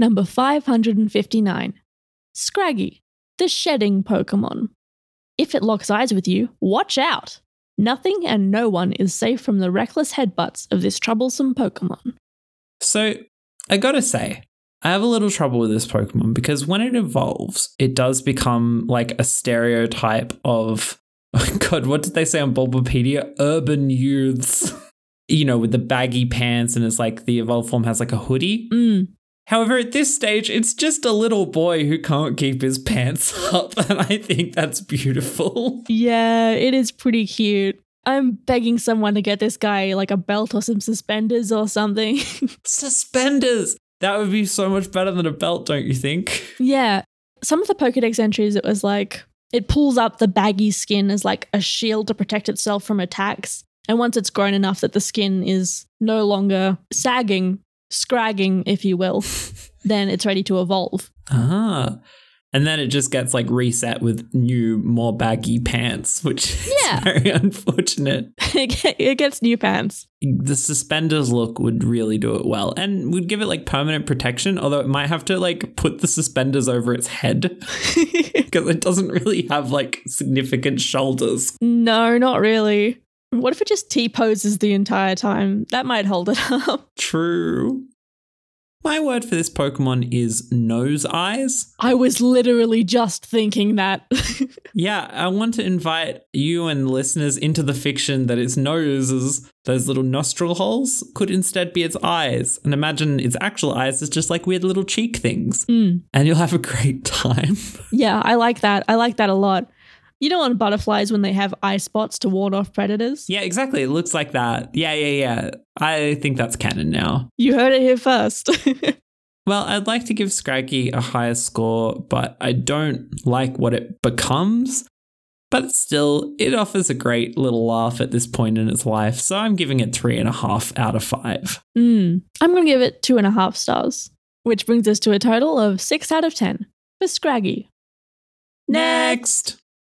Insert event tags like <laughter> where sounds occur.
Number 559. Scraggy, the shedding Pokemon. If it locks eyes with you, watch out! Nothing and no one is safe from the reckless headbutts of this troublesome Pokemon. So, I gotta say, I have a little trouble with this Pokemon because when it evolves, it does become like a stereotype of, oh <laughs> God, what did they say on Bulbapedia? Urban youths. <laughs> you know, with the baggy pants and it's like the evolved form has like a hoodie. Mm, However, at this stage, it's just a little boy who can't keep his pants <laughs> up, and I think that's beautiful. <laughs> yeah, it is pretty cute. I'm begging someone to get this guy like a belt or some suspenders or something. <laughs> Suspenders! That would be so much better than a belt, don't you think? yeah, some of the Pokedex entries, it was like it pulls up the baggy skin as like a shield to protect itself from attacks. And once it's grown enough that the skin is no longer sagging, scragging, if you will, <laughs> then it's ready to evolve. Ah. And then it just gets like reset with new, more baggy pants, which is <laughs> Yeah. very unfortunate. <laughs> it it gets new pants. The suspenders look would really do it well and would give it like permanent protection, although it might have to like put the suspenders over its head because it doesn't really have like significant shoulders. no, not really. What if it just T poses the entire time? That might hold it up. <laughs> True. My word for this Pokemon is nose eyes. I was literally just thinking that. <laughs> Yeah, I want to invite you and listeners into the fiction that its noses, those little nostril holes, could instead be its eyes. And imagine its actual eyes as just like weird little cheek things. Mm. And you'll have a great <laughs> time. Yeah, I like that. I like that a lot. You know, on butterflies when they have eye spots to ward off predators? yeah, exactly. It looks like that. Yeah, yeah, yeah. I think that's canon now. You heard it here first. <laughs> Well, I'd like to give Scraggy a higher score, but I don't like what it becomes. But still, it offers a great little laugh at this point in its life, so I'm giving it three and a half out of five. mm. I'm going to give it two and a half stars, which brings us to a total of six out of 10 for Scraggy. Next!